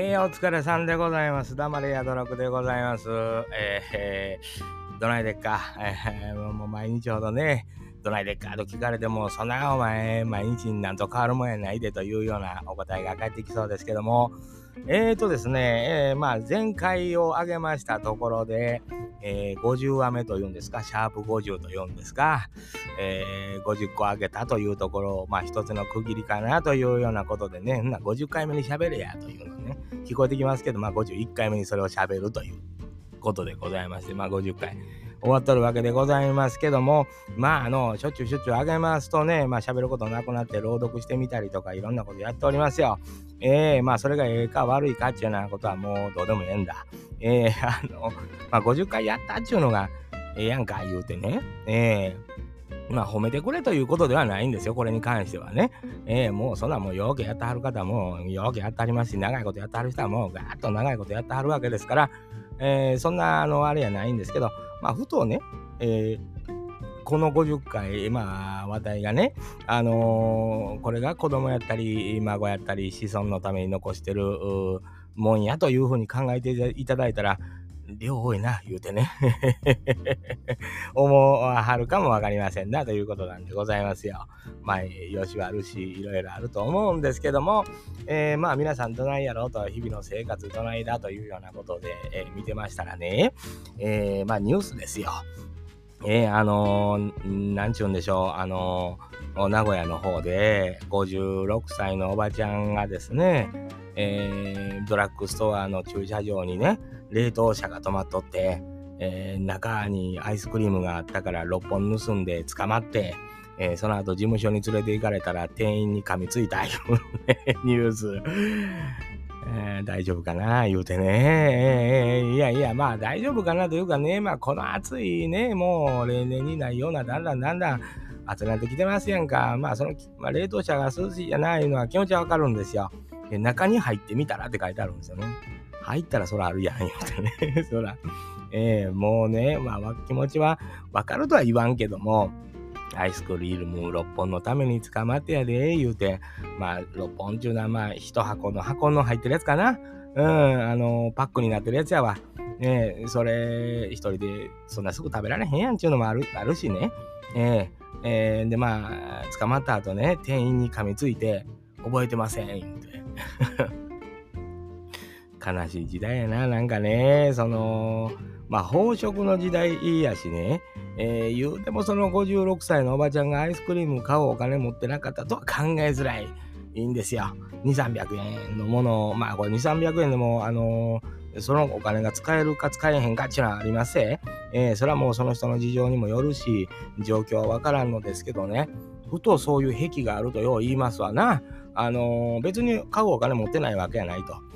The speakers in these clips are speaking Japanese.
えー、お疲れさんでございます。黙れやどろくでございます。えー、どないでっか、えー、もう毎日ほどね、どないでっかと聞かれても、そんなお前、毎日になんと変わるもんやないでというようなお答えが返ってきそうですけども、えーとですね、えー、まあ前回を挙げましたところで、えー、50話目というんですか、シャープ50というんですか、えー、50個挙げたというところを、まあ一つの区切りかなというようなことでね、な50回目に喋れやというのね、聞こえてきますけど、まあ51回目にそれを喋るということでございまして、まあ50回。終わっとるわけでございますけども、まあ、あの、しょっちゅうしょっちゅうあげますとね、まあ、喋ることなくなって朗読してみたりとか、いろんなことやっておりますよ。えー、まあ、それがええか悪いかっていうようなことはもうどうでもええんだ。えー、あの、まあ、50回やったっちゅうのがええやんか言うてね。えー、まあ褒めてくれということではないんですよ、これに関してはね。ええー、もうそんなもうようけやってはる方もようけやってはりますし、長いことやってはる人はもうガーッと長いことやってはるわけですから、えー、そんなあのあれやないんですけど、まあ、ふとね、えー、この50回、まあ、話題がね、あのー、これが子供やったり、孫やったり、子孫のために残してるもんやというふうに考えていただいたら、量多いな、言うてね。思わはるかもわかりませんな、ということなんでございますよ。まあ、よしはあるし、いろいろあると思うんですけども、えー、まあ皆さんどないやろうと、日々の生活どないだというようなことで、えー、見てましたらね、えー、まあニュースですよ。えー、あのー、なんちゅうんでしょう、あのー、名古屋の方で56歳のおばちゃんがですね、えー、ドラッグストアの駐車場にね、冷凍車が止まっとって、えー、中にアイスクリームがあったから6本盗んで捕まって、えー、その後事務所に連れて行かれたら店員に噛みついたいうニュース。えー、大丈夫かな？言うてね、えー、いやいや、まあ大丈夫かなというかね、まあこの暑いね、もう例年にないような、だんだんだんだん暑くなってきてますやんか。まあその、まあ、冷凍車が涼しいじゃないのは気持ちはわかるんですよ。で中に入ってみたらって書いてあるんですよね。入ったらそらあるやん、言うてね。そら。えー、もうね、まあ気持ちはわかるとは言わんけども、アイスクリーム6本のために捕まってやで、言うて、まあ6本っていうのはまあ1箱の箱の入ってるやつかな。うん、あの、パックになってるやつやわ。ねそれ、一人でそんなすぐ食べられへんやんっていうのもあるあるしね。えー、えー、で、まあ、捕まった後ね、店員に噛みついて、覚えてません、言うて。悲しい時代やな、なんかね、その、まあ、飽食の時代いいやしね、えー、言うてもその56歳のおばちゃんがアイスクリーム買うお金持ってなかったとは考えづらい。いいんですよ。2、300円のものを、まあこれ2、300円でも、あのー、そのお金が使えるか使えへんかっていうのはありますえー、それはもうその人の事情にもよるし、状況はわからんのですけどね、ふとそういう癖があるとよう言いますわな。あのー、別に買うお金持ってないわけやないと。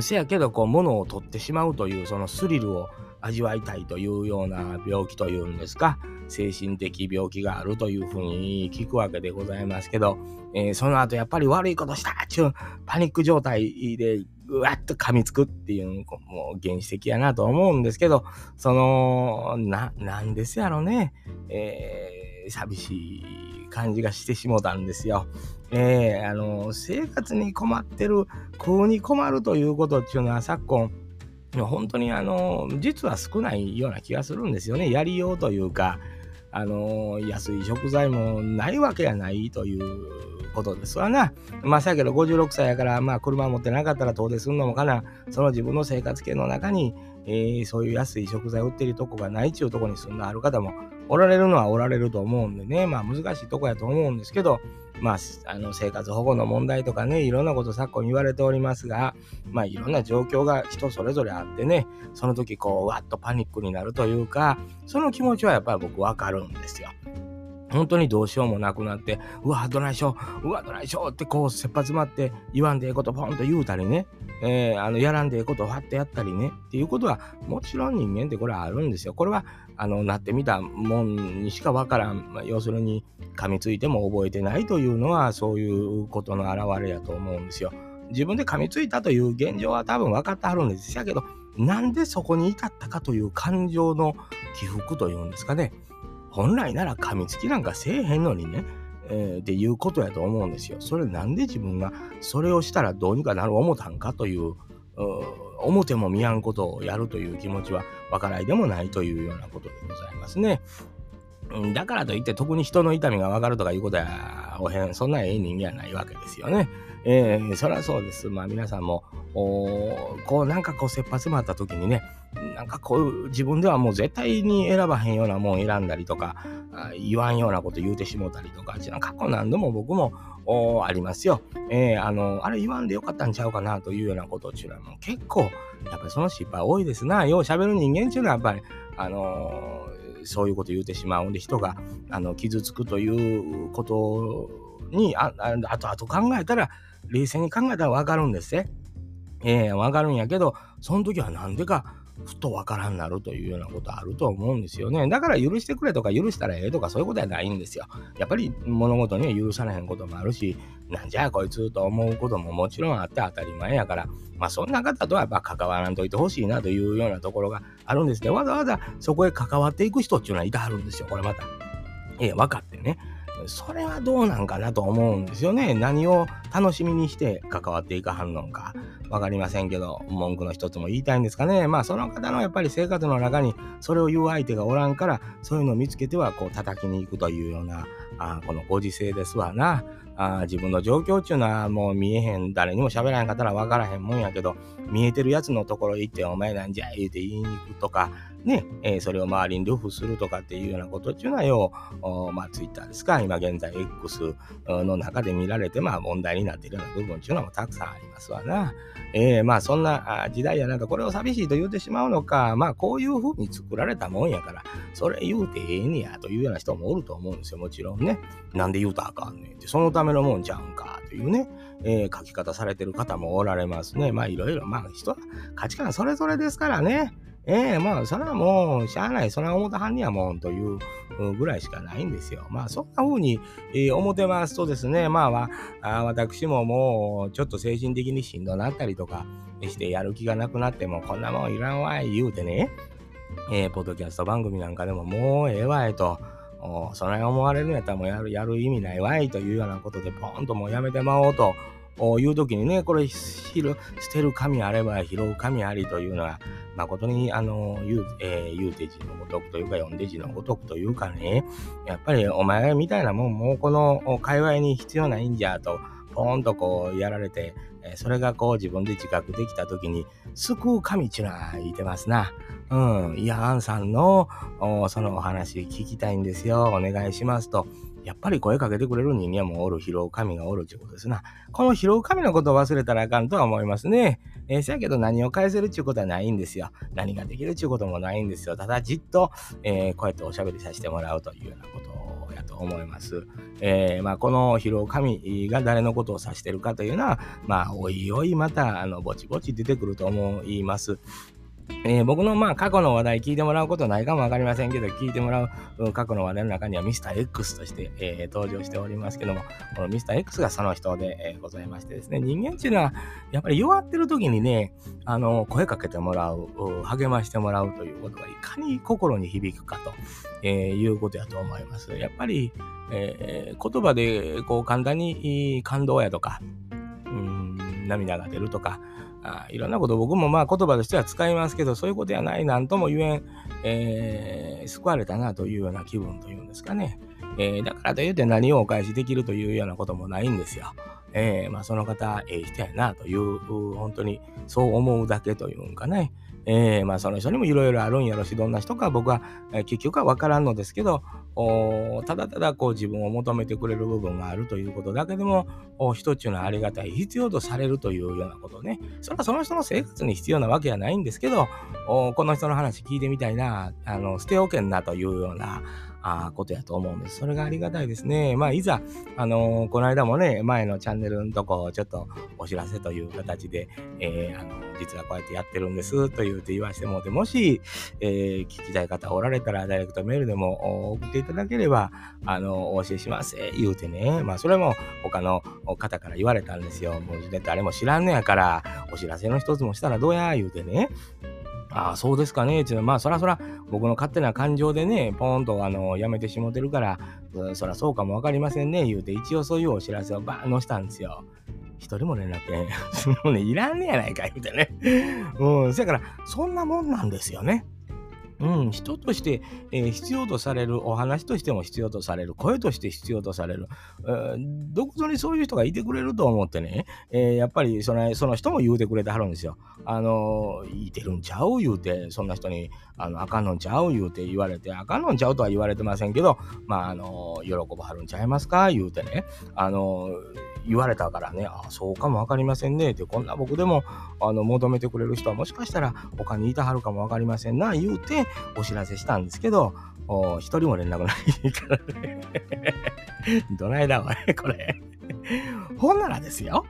せやけど、こう、物を取ってしまうという、そのスリルを味わいたいというような病気というんですか、精神的病気があるというふうに聞くわけでございますけど、えー、その後やっぱり悪いことしたっちゅうパニック状態でぐわっと噛みつくっていうのも原始的やなと思うんですけど、その、な、なんですやろね、えー、寂しい感じがしてしもたんですよ。えー、あの、生活に困ってる、食うに困るということっていうのは昨今、本当にあの、実は少ないような気がするんですよね。やりようというか、あの、安い食材もないわけがないということですわな。まあ、さやけど56歳やから、まあ、車持ってなかったら遠出すんのもかな、その自分の生活圏の中に、えー、そういう安い食材売ってるとこがないっちゅうとこに住んである方もおられるのはおられると思うんでね、まあ難しいとこやと思うんですけど、まあ、あの生活保護の問題とかね、いろんなこと昨今言われておりますが、まあいろんな状況が人それぞれあってね、その時こう、わっとパニックになるというか、その気持ちはやっぱり僕わかるんですよ。本当にどうしようもなくなって、うわ、どないしよう、わ、どないしようってこう、切羽詰まって言わんでええことポンと言うたりね、えー、あの、やらんでええことをわってやったりね、っていうことは、もちろん人間ってこれはあるんですよ。これは、あの、なってみたもんにしかわからん。まあ、要するに、噛みついても覚えてないというのは、そういうことの表れやと思うんですよ。自分で噛みついたという現状は多分分かってはるんですやけど、なんでそこに至ったかという感情の起伏というんですかね。本来なら噛みつきなんかせえへんのにね、えー、っていうことやと思うんですよ。それなんで自分がそれをしたらどうにかなる思たんかという表も見やんことをやるという気持ちはわからいでもないというようなことでございますね。だからといって特に人の痛みがわかるとかいうことやおへんそんなええ人間はないわけですよね。えー、そりゃそうです。まあ皆さんもこうなんかこう切羽詰まった時にねなんかこう自分ではもう絶対に選ばへんようなもん選んだりとか言わんようなこと言うてしもたりとか過去何度も僕もありますよ。えー、あのあれ言わんでよかったんちゃうかなというようなことっていうのはもう結構やっぱりその失敗多いですな。よう喋る人間っていうのはやっぱりあのー、そういうこと言うてしまうんで人があの傷つくということにああとあと考えたら冷静に考えたら分かるんですね。ええー、分かるんやけどその時はなんでかふとわからんなるというようなことあると思うんですよね。だから許してくれとか許したらええとかそういうことはないんですよ。やっぱり物事には許されへんこともあるし、なんじゃこいつと思うことももちろんあって当たり前やから、まあそんな方とはやっぱ関わらんといてほしいなというようなところがあるんですね。わざわざそこへ関わっていく人っていうのはいてはるんですよ。これまた。ええ、分かってね。それはどうなんかなと思うんですよね。何を楽しみにして関わっていかはんのか分かりませんけど、文句の一つも言いたいんですかね。まあその方のやっぱり生活の中にそれを言う相手がおらんから、そういうのを見つけてはこう叩きに行くというような、あこのご時世ですわな。あ自分の状況っていうのはもう見えへん、誰にも喋らんかったら分からへんもんやけど、見えてるやつのところ行ってお前なんじゃ言うて言いに行くとか、ね、えー、それを周りにルフするとかっていうようなことっていうのはよう、まあ、ツイッターですか、今現在 X の中で見られて、まあ、問題になっているような部分っていうのもたくさんありますわな。えー、まあ、そんな時代やなと、これを寂しいと言うてしまうのか、まあ、こういうふうに作られたもんやから、それ言うてええねやというような人もおると思うんですよ、もちろんね。なんで言うたらあかんねんって、そのためのもんちゃうんかというね、えー、書き方されてる方もおられますね。まあ、いろいろ、まあ、人は価値観それぞれですからね。ええー、まあ、それはもう、しゃあない、それは思ったはんにやもんというぐらいしかないんですよ。まあ、そんな風に、え、思ってますとですね、まあ、あ私ももう、ちょっと精神的にしんどなったりとかして、やる気がなくなっても、こんなもんいらんわい言うてね、えー、ポッドキャスト番組なんかでももうええわいと、そない思われるんやったらもうやる、やる意味ないわいというようなことで、ポンともうやめてまおうと。いう時にね、これ、捨てる神あれば拾う神ありというのは、誠に、あの、言う、えー、言うて字のごとくというか、読んで字のごとくというかね、やっぱりお前みたいなもん、もうこの界隈に必要ないんじゃと、ポーンとこうやられて、えそれがこう自分で自覚できた時に、救う神っていうのは言ってますな。うん。いや、アンさんの、そのお話聞きたいんですよ。お願いしますと。やっぱり声かけてくれる人間もおる、拾う神がおるっていうことですな。この拾う神のことを忘れたらあかんとは思いますね。えー、せやけど何を返せるっていうことはないんですよ。何ができるっていうこともないんですよ。ただじっと、えー、こうやっておしゃべりさせてもらうというようなことやと思います。えー、まあ、この拾う神が誰のことを指してるかというのは、まあ、おいおいまた、あの、ぼちぼち出てくると思います。えー、僕のまあ過去の話題聞いてもらうことないかもわかりませんけど、聞いてもらう過去の話題の中にはミスター X として、えー、登場しておりますけども、このミスター X がその人で、えー、ございましてですね、人間っていうのは、やっぱり弱ってる時にね、あの、声かけてもらう、励ましてもらうということがいかに心に響くかと、えー、いうことやと思います。やっぱり、えー、言葉でこう簡単に感動やとか、うん、涙が出るとか、あいろんなこと僕もまあ言葉としては使いますけど、そういうことやないなんとも言えん、えー、救われたなというような気分というんですかね。えー、だからといって何をお返しできるというようなこともないんですよ。えー、まあその方、ええ人やなという、本当にそう思うだけというんかね。えー、まあその人にもいろいろあるんやろし、どんな人か僕は、えー、結局は分からんのですけど、ただただこう自分を求めてくれる部分があるということだけでも、人っていうのはありがたい、必要とされるというようなことね。それはその人の生活に必要なわけはないんですけど、この人の話聞いてみたいな、あの捨ておけんなというような、あことやと思うんです。それがありがたいですね。まあ、いざ、あのー、この間もね、前のチャンネルのとこ、ちょっとお知らせという形で、えー、あの実はこうやってやってるんですと言うて言わしてもて、もし、えー、聞きたい方おられたら、ダイレクトメールでも送っていただければ、あの、お教えします、言うてね。まあ、それも他の方から言われたんですよ。もう誰も知らんのやから、お知らせの一つもしたらどうや、言うてね。ああ、そうですかね。っていうのは、まあ、そらそら、僕の勝手な感情でね、ポーンと、あの、やめてしもてるから、そらそうかもわかりませんね、言うて、一応そういうお知らせをバーン載したんですよ。一人も連絡ね。もうね、いらんねやないか、言うてね。うん、そやから、そんなもんなんですよね。うん、人として、えー、必要とされる、お話としても必要とされる、声として必要とされる、えー、どこぞにそういう人がいてくれると思ってね、えー、やっぱりそのその人も言うてくれてはるんですよ。あのいてるんちゃう言うて、そんな人に、あのあかんのんちゃう言うて言われて、あかんのんちゃうとは言われてませんけど、まあ、あの喜ばはるんちゃいますか言うてね、あの言われたからね、ああそうかも分かりませんねって、こんな僕でもあの求めてくれる人はもしかしたら他にいたはるかも分かりませんな、言うてお知らせしたんですけど、一人も連絡ないからね。どないだわね、これ。ほんならですよ。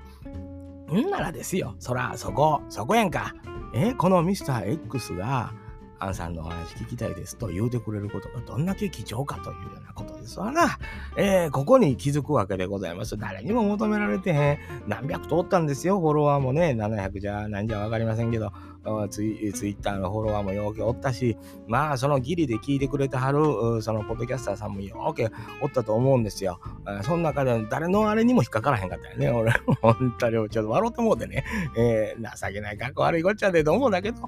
ほんならですよ。そら、そこ、そこやんか。え、このミスター X が、アンさんのお話聞きたいですと言うてくれることがどんだけ貴重かというようなことですわな。えー、ここに気づくわけでございます。誰にも求められてへん。何百通ったんですよ。フォロワーもね、700じゃ何じゃわかりませんけど、ツイツイッターのフォロワーもようけおったし、まあ、そのギリで聞いてくれてはる、そのポッドキャスターさんもようけおったと思うんですよ。その中で誰のあれにも引っかからへんかったよね。俺、本当にちょっと笑うと思うてね、えー、情けない、かっこ悪いこっちゃでと思うんだけど、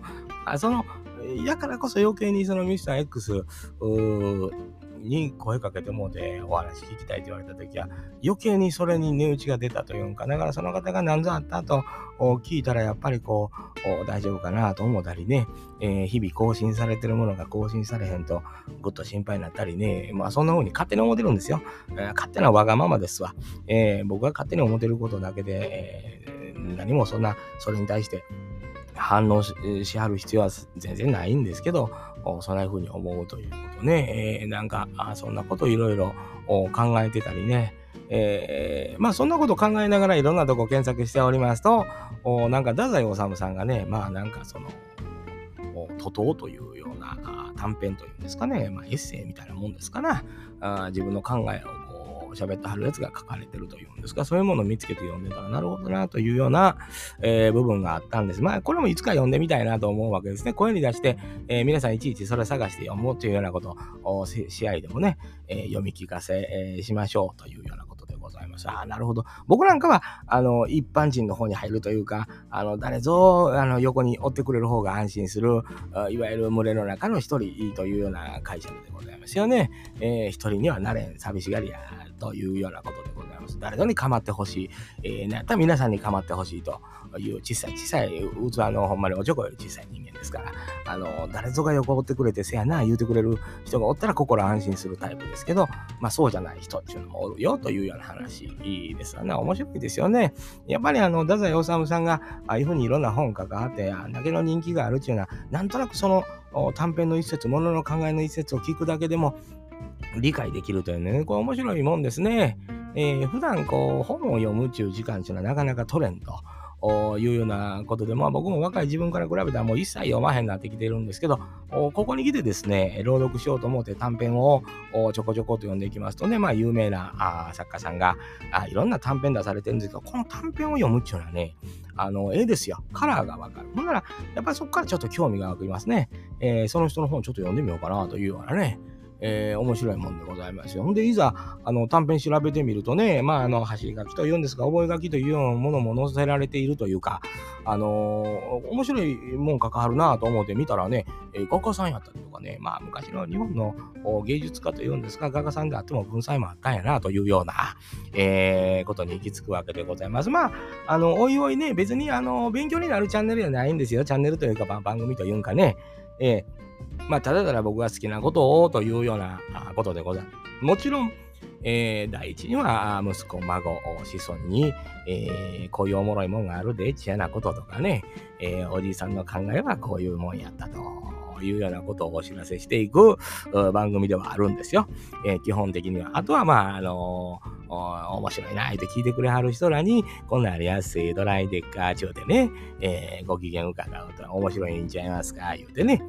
あその、やからこそ余計にそのミスター X に声かけてもでお話聞きたいと言われた時は余計にそれに値打ちが出たというんか。だからその方が何ぞあったと聞いたらやっぱりこう大丈夫かなと思ったりね、えー、日々更新されてるものが更新されへんとぐっと心配になったりね。まあそんな風に勝手に思ってるんですよ、えー、勝手なわがままですわ、えー、僕が勝手に思ってることだけで、え何もそんなそれに対して反応ししはる必要は全然ないんですけど、そんな風に思うということね、えー、なんか、あそんなこといろいろ考えてたりね、えー、まあそんなこと考えながらいろんなとこ検索しておりますと、おなんか太宰治さんがね、まあなんかその、徒党というような短編というんですかね、まあ、エッセイみたいなもんですかな、あ自分の考えを喋ってはるやつが書かれてるというんですか、そういうものを見つけて読んでたら、なるほどなというような、えー、部分があったんです。まあ、これもいつか読んでみたいなと思うわけですね。声に出して、えー、皆さんいちいちそれ探して読もうというようなことを、試合でもね、えー、読み聞かせ、えー、しましょうというようなことでございます。ああ、なるほど。僕なんかは、あの、一般人の方に入るというか、あの、誰ぞ、あの、横に追ってくれる方が安心する、いわゆる群れの中の一人というような解釈でございますよね。えー、一人にはなれん、寂しがりや、というようなことでございます。誰ぞに構ってほしい、えー、なったら皆さんに構ってほしいという小さい小さい器のほんまにおちょこより小さい人間ですから、あの、誰ぞが横追ってくれてせやな言うてくれる人がおったら心安心するタイプですけど、まあそうじゃない人っていうのもおるよというような話ですよね。面白いですよね。やっぱりあの、太宰治さんがああいうふうにいろんな本書かって、あんだけの人気があるっていうのは、なんとなくその短編の一節、ものの考えの一節を聞くだけでも、理解できるというね、これ面白いもんですね。えー、普段こう本を読むっていう時間っていうのはなかなか取れんと。いうようなことで、まあ僕も若い自分から比べたらもう一切読まへんなってきてるんですけど、ここに来てですね、朗読しようと思って短編をちょこちょこと読んでいきますとね、まあ有名な作家さんがあいろんな短編出されてるんですけど、この短編を読むっていうのはね、あの、絵ですよ。カラーがわかる。ほんなら、やっぱりそこからちょっと興味が湧きますね。えー、その人の本ちょっと読んでみようかなというようなね、えー、面白いもんでございますよ。ほんで、いざ、あの、短編調べてみるとね、まあ、あの、走り書きと言うんですが、覚書きというようなものも載せられているというか、あのー、面白いもん書かはるなと思って見たらね、えー、画家さんやったりとかね、まあ、昔の日本の芸術家というんですか、画家さんであっても文才もあったんやなというような、えー、ことに行き着くわけでございます。まあ、あの、おいおいね、別に、あの、勉強になるチャンネルじゃないんですよ。チャンネルというか、番組というかね、えーまあ、ただただ僕が好きなことをというようなことでございます。もちろん、えー、第一には息子、孫、子孫に、えー、こういうおもろいもんがあるで、ちやなこととかね、えー、おじいさんの考えはこういうもんやったと。いうようなことをお知らせしていく番組ではあるんですよ。えー、基本的には。あとは、まあ、あのー、面白いなって聞いてくれはる人らに、こんなありやすいドライデッカー中でね、えー、ご機嫌伺うと面白いんちゃいますか言うてね、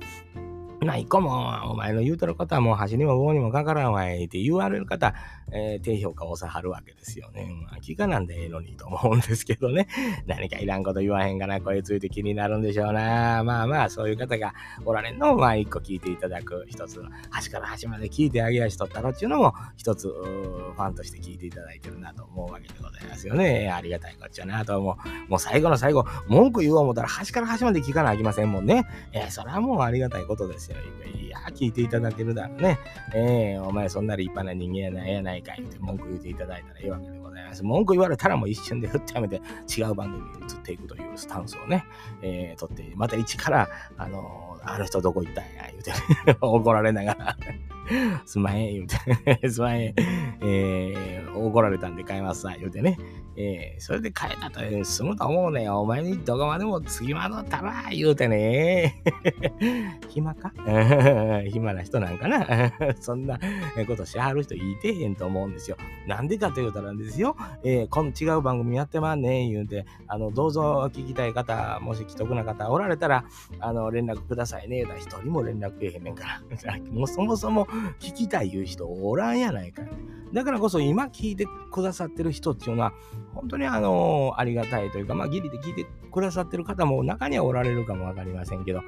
まあ、一個も、お前の言うてることはもう箸にも棒にもかからんわいって言われる方、えー、低評価をさはるわけですよね。まあ、聞かなんでええのにと思うんですけどね。何かいらんこと言わへんかな、これついて気になるんでしょうな。まあまあ、そういう方がおられんのを、まあ、一個聞いていただく、一つ、端から端まで聞いてあげやしとったろっていうのも、一つ、ファンとして聞いていただいてるなと思うわけでございますよね。ありがたいこっちゃなと思う。もう最後の最後、文句言おう思ったら端から端まで聞かなきませんもんね。えー、それはもうありがたいことですよ。いや、聞いていただけるだろうね。えー、お前そんな立派な人間やないやないかいって文句言っていただいたらいいわけでございます。文句言われたらもう一瞬で振ってやめて違う番組に移っていくというスタンスをね、えー、取って、また一から、あのー、あの人どこ行ったんや、言うて、ね 怒られながら すまへん、言うて すまへん、えー、怒られたんで買いますさ、言うてね。えー、それで変えたと済むと思うねお前にどこまでも次まどったら、言うてね。暇か？暇な人なんかな？そんなことしはる人いてへんと思うんですよ。なんでかと言うたらですよ、えー、この違う番組やってまんねん言うて、あの、どうぞ聞きたい方、もし既得な方おられたら、あの、連絡くださいね。言うたら一人も連絡けえへんねんから。もうそもそも聞きたい言う人おらんやないか。だからこそ今聞いてくださってる人っていうのは、本当にあの、ありがたいというか、まあ、ギリで聞いてくださってる方も中にはおられるかもわかりませんけど、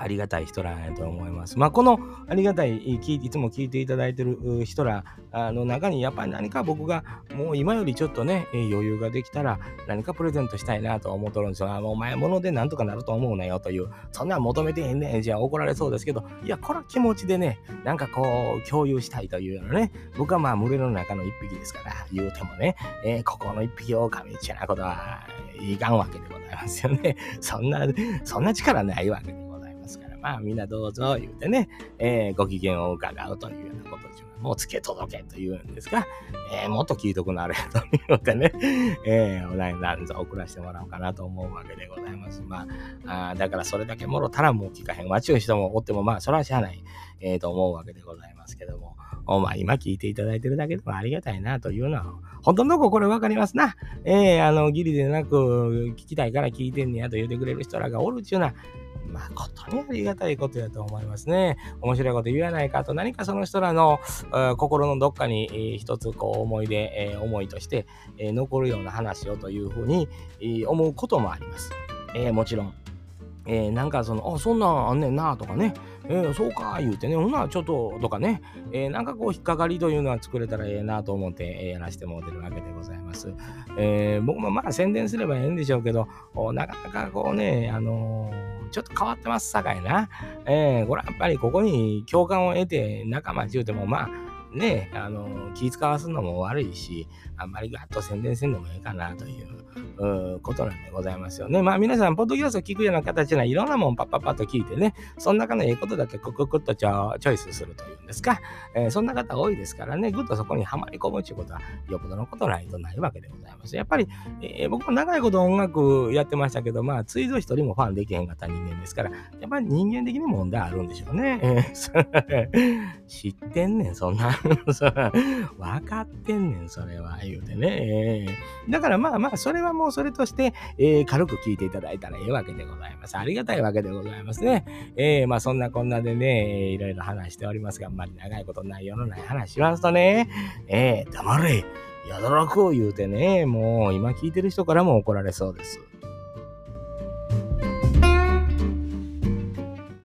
ありがたい人らやと思います。まあ、このありがたい、いつも聞いていただいてる人らの中に、やっぱり何か僕がもう今よりちょっとね、余裕ができたら何かプレゼントしたいなと思っとるんですよ。あお前物でなんとかなると思うなよという、そんなん求めてへんねん。じゃあ怒られそうですけど、いや、これは気持ちでね、なんかこう、共有したいというようなね、僕はまあ群れの中の一匹ですから、言うてもね、えー、ここの一匹狼っちゃなことはいかんわけでございますよね。そんな、そんな力ないわけでまあみんなどうぞ言うてね、えー、ご機嫌を伺うというようなことでもうつけ届けというんですが、えー、もっと聞いとくなれやというてね、えー、お題なんぞ送らせてもらおうかなと思うわけでございます。まあ、あだからそれだけもろたらもう聞かへん。わちゅう人もおってもまあそれはしゃあない、えー、と思うわけでございますけども、おまあ今聞いていただいてるだけでもありがたいなというのは、本当のとこれわかりますな。えー、あの、ギリでなく聞きたいから聞いてんねやと言ってくれる人らがおるちゅうのは、誠にありがたいことやと思いますね。面白いこと言わないかと、何かその人らの心のどっかに、えー、一つこう思い出、え、思いとして、え、残るような話をというふうに、え、思うこともあります。えー、もちろん。えー、なんかその、あ、そんなんあんねんなとかね、えー、そうか言うてね、ほんなちょっととかね、えー、なんかこう引っかかりというのは作れたらええなと思って、やらせてもらってるわけでございます。えー、僕もまあ宣伝すればええんでしょうけど、なかなかこうね、あのーちょっと変わってますさかいな。えー、これはやっぱりここに共感を得て仲間中でもまあ、ね、あの、気使わすのも悪いし、あんまりガッと宣伝せんのもええかなといううことなんでございますよね。まあ皆さん、ポッドキャスト聞くような形ないろんなもんパッパッパッと聞いてね、その中のええことだけクククッとチョイスするというんですか、えー、そんな方多いですからね、ぐっとそこにはまり込むということは、よっぽどのことないとないわけでございます。やっぱり、えー、僕も長いこと音楽やってましたけど、まあ、ついぞ一人もファンできへんかった人間ですから、やっぱり人間的に問題あるんでしょうね。えー、知ってんねん、そんな。分かってんねん、それは、言うてね。だからまあまあ、それはもうそれとして、えー、軽く聞いていただいたらええわけでございます。ありがたいわけでございますね。えー、まあそんなこんなでね、いろいろ話しておりますが、あんまり長いことない世のない話しますとね、えー、黙れやだらくを言うてね、もう今聞いてる人からも怒られそうです。